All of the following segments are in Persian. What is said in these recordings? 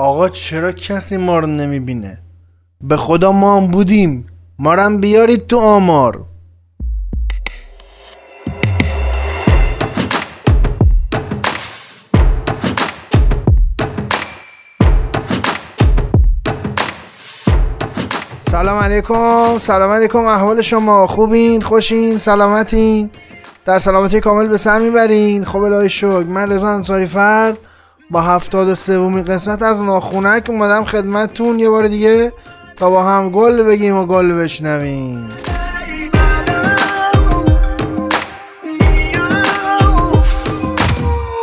آقا چرا کسی ما رو نمی‌بینه؟ به خدا ما هم بودیم. ما هم بیارید تو آمار. سلام علیکم. سلام علیکم. احوال شما خوبین؟ خوشین؟ سلامتین؟ در سلامتی کامل به سر می‌برین. خب الهی شکر. من رضا انصاری فرد. با هفتاد و سومین قسمت از ناخونک اومدم خدمتتون یه بار دیگه تا با هم گل بگیم و گل بشنویم.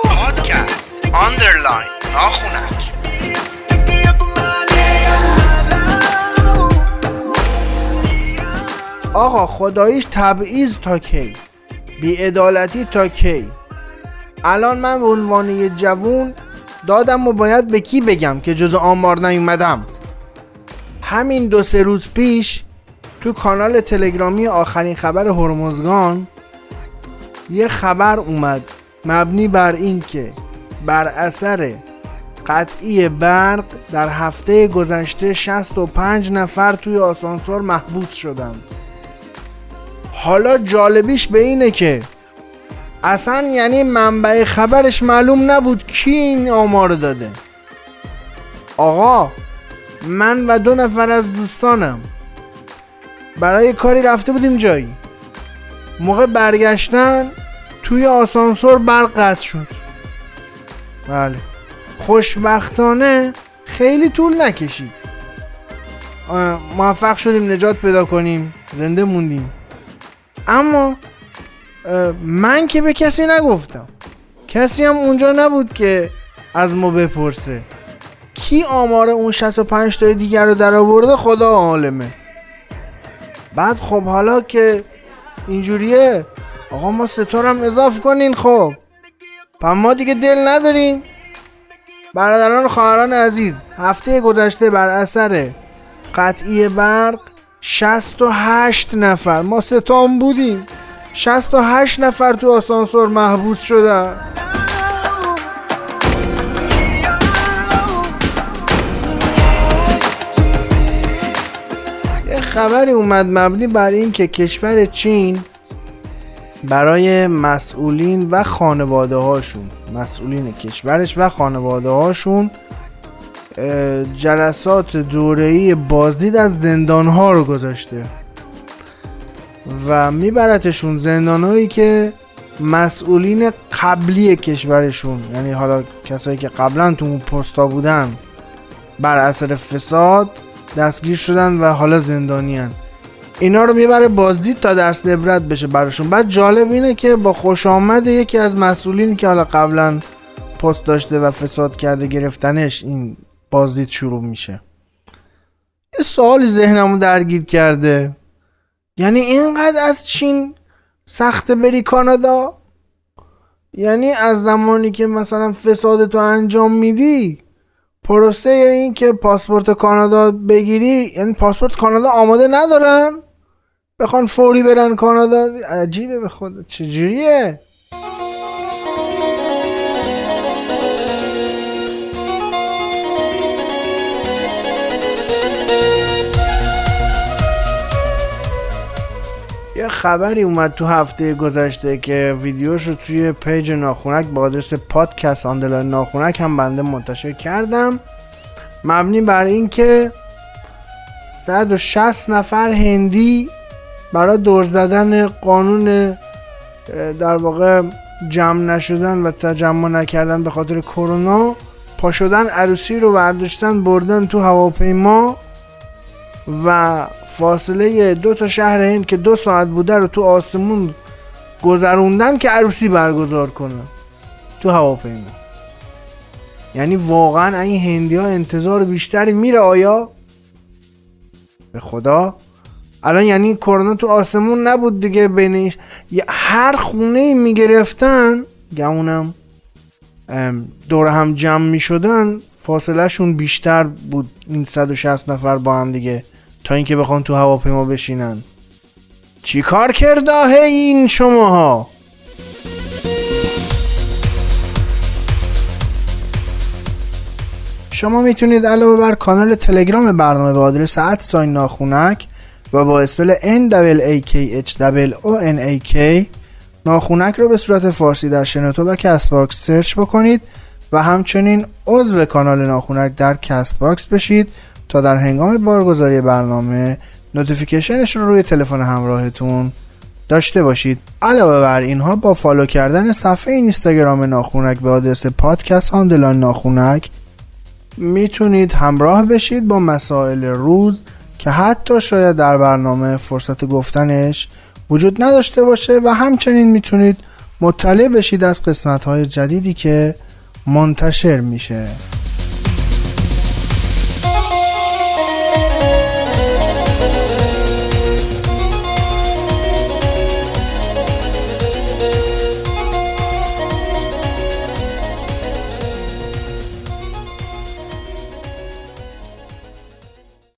پادکست آندرلاین ناخونک. آقا خداییش تبعیض تا کی؟ بیعدالتی تا کی؟ الان من به عنوان یه جوون دادم و باید به کی بگم که جز آمار نیومدم؟ همین دو سه روز پیش تو کانال تلگرامی آخرین خبر هرمزگان یه خبر اومد مبنی بر این که بر اثر قطعی برق در هفته گذشته 65 نفر توی آسانسور محبوس شدند حالا جالبیش به اینه که اصلا یعنی منبع خبرش معلوم نبود کی این آمار داده. آقا من و دو نفر از دوستانم برای کاری رفته بودیم جایی. موقع برگشتن توی آسانسور برق قطع شد. بله. خوشبختانه خیلی طول نکشید. موفق شدیم نجات پیدا کنیم. زنده موندیم. اما من که به کسی نگفتم. کسی هم اونجا نبود که از ما بپرسه. کی آمار اون 65 تای دیگر رو در آورده؟ خدا عالمه. بعد خب حالا که اینجوریه آقا ما ستارم اضاف کنین خب. پس ما دیگه دل نداریم. برادران و خواهران عزیز هفته گذشته بر اثر قطعی برق 68 نفر ما ستام بودیم. 68 نفر تو آسانسور محبوس شدن. یه خبری اومد مبنی بر این که کشور چین برای مسئولین و خانواده هاشون مسئولین کشورش و خانواده هاشون جلسات دوره‌ای بازدید از زندان ها رو گذاشته. و میبرتشون زندانهایی که مسئولین قبلی کشورشون یعنی حالا کسایی که قبلا تو اون پستا بودن بر اثر فساد دستگیر شدن و حالا زندانیان اینا رو می‌بره بازدید تا درس عبرت بشه براشون. بعد جالب اینه که با خوش آمد یکی از مسئولین که حالا قبلا پست داشته و فساد کرده گرفتنش این بازدید شروع میشه. یه سوالی ذهنمو درگیر کرده. یعنی اینقدر از چین سخت بری کانادا؟ یعنی از زمانی که مثلا فساد تو انجام میدی پروسه این که پاسپورت کانادا بگیری یعنی پاسپورت کانادا آماده ندارن؟ بخوان فوری برن کانادا؟ عجیبه به خود چجوریه؟ خبری اومد تو هفته گذشته که ویدیوش رو توی پیج ناخونک با آدرس پادکست underline ناخونک هم بنده منتشر کردم. مبنی بر اینکه 160 نفر هندی برای دور زدن قانون در واقع جمع نشدن و تجمع نکردن به خاطر کرونا پا شدن عروسی رو برداشتن بردن تو هواپیما و فاصله دو تا شهر هند که دو ساعت بوده رو تو آسمون گذروندن که عروسی برگزار کنن. تو هواپیما. یعنی واقعا این هندی ها انتظار بیشتری میره آیا؟ به خدا. الان یعنی کرونا تو آسمون نبود دیگه بینش هر خونه می‌گرفتن گمونم دور هم جمع می‌شدن فاصله شون بیشتر بود. این 160 نفر با هم دیگه تا اینکه بخوان تو هواپیما بشینن. چی کار کردین شماها؟ شما می‌تونید علاوه بر کانال تلگرام برنامه به آدرس sign ناخونک و با spell N A K ناخونک رو به صورت فارسی در شنوتو و Castbox سرچ بکنید و همچنین عضو کانال ناخونک در Castbox بشید. تا در هنگام بارگذاری برنامه notification ش رو روی تلفن همراهتون داشته باشید. علاوه بر اینها با follow کردن صفحه اینستاگرام ناخونک به آدرس پادکست underline ناخونک می‌تونید همراه بشید با مسائل روز که حتی شاید در برنامه فرصت گفتنش وجود نداشته باشه و همچنین می‌تونید مطلع بشید از قسمت های جدیدی که منتشر میشه.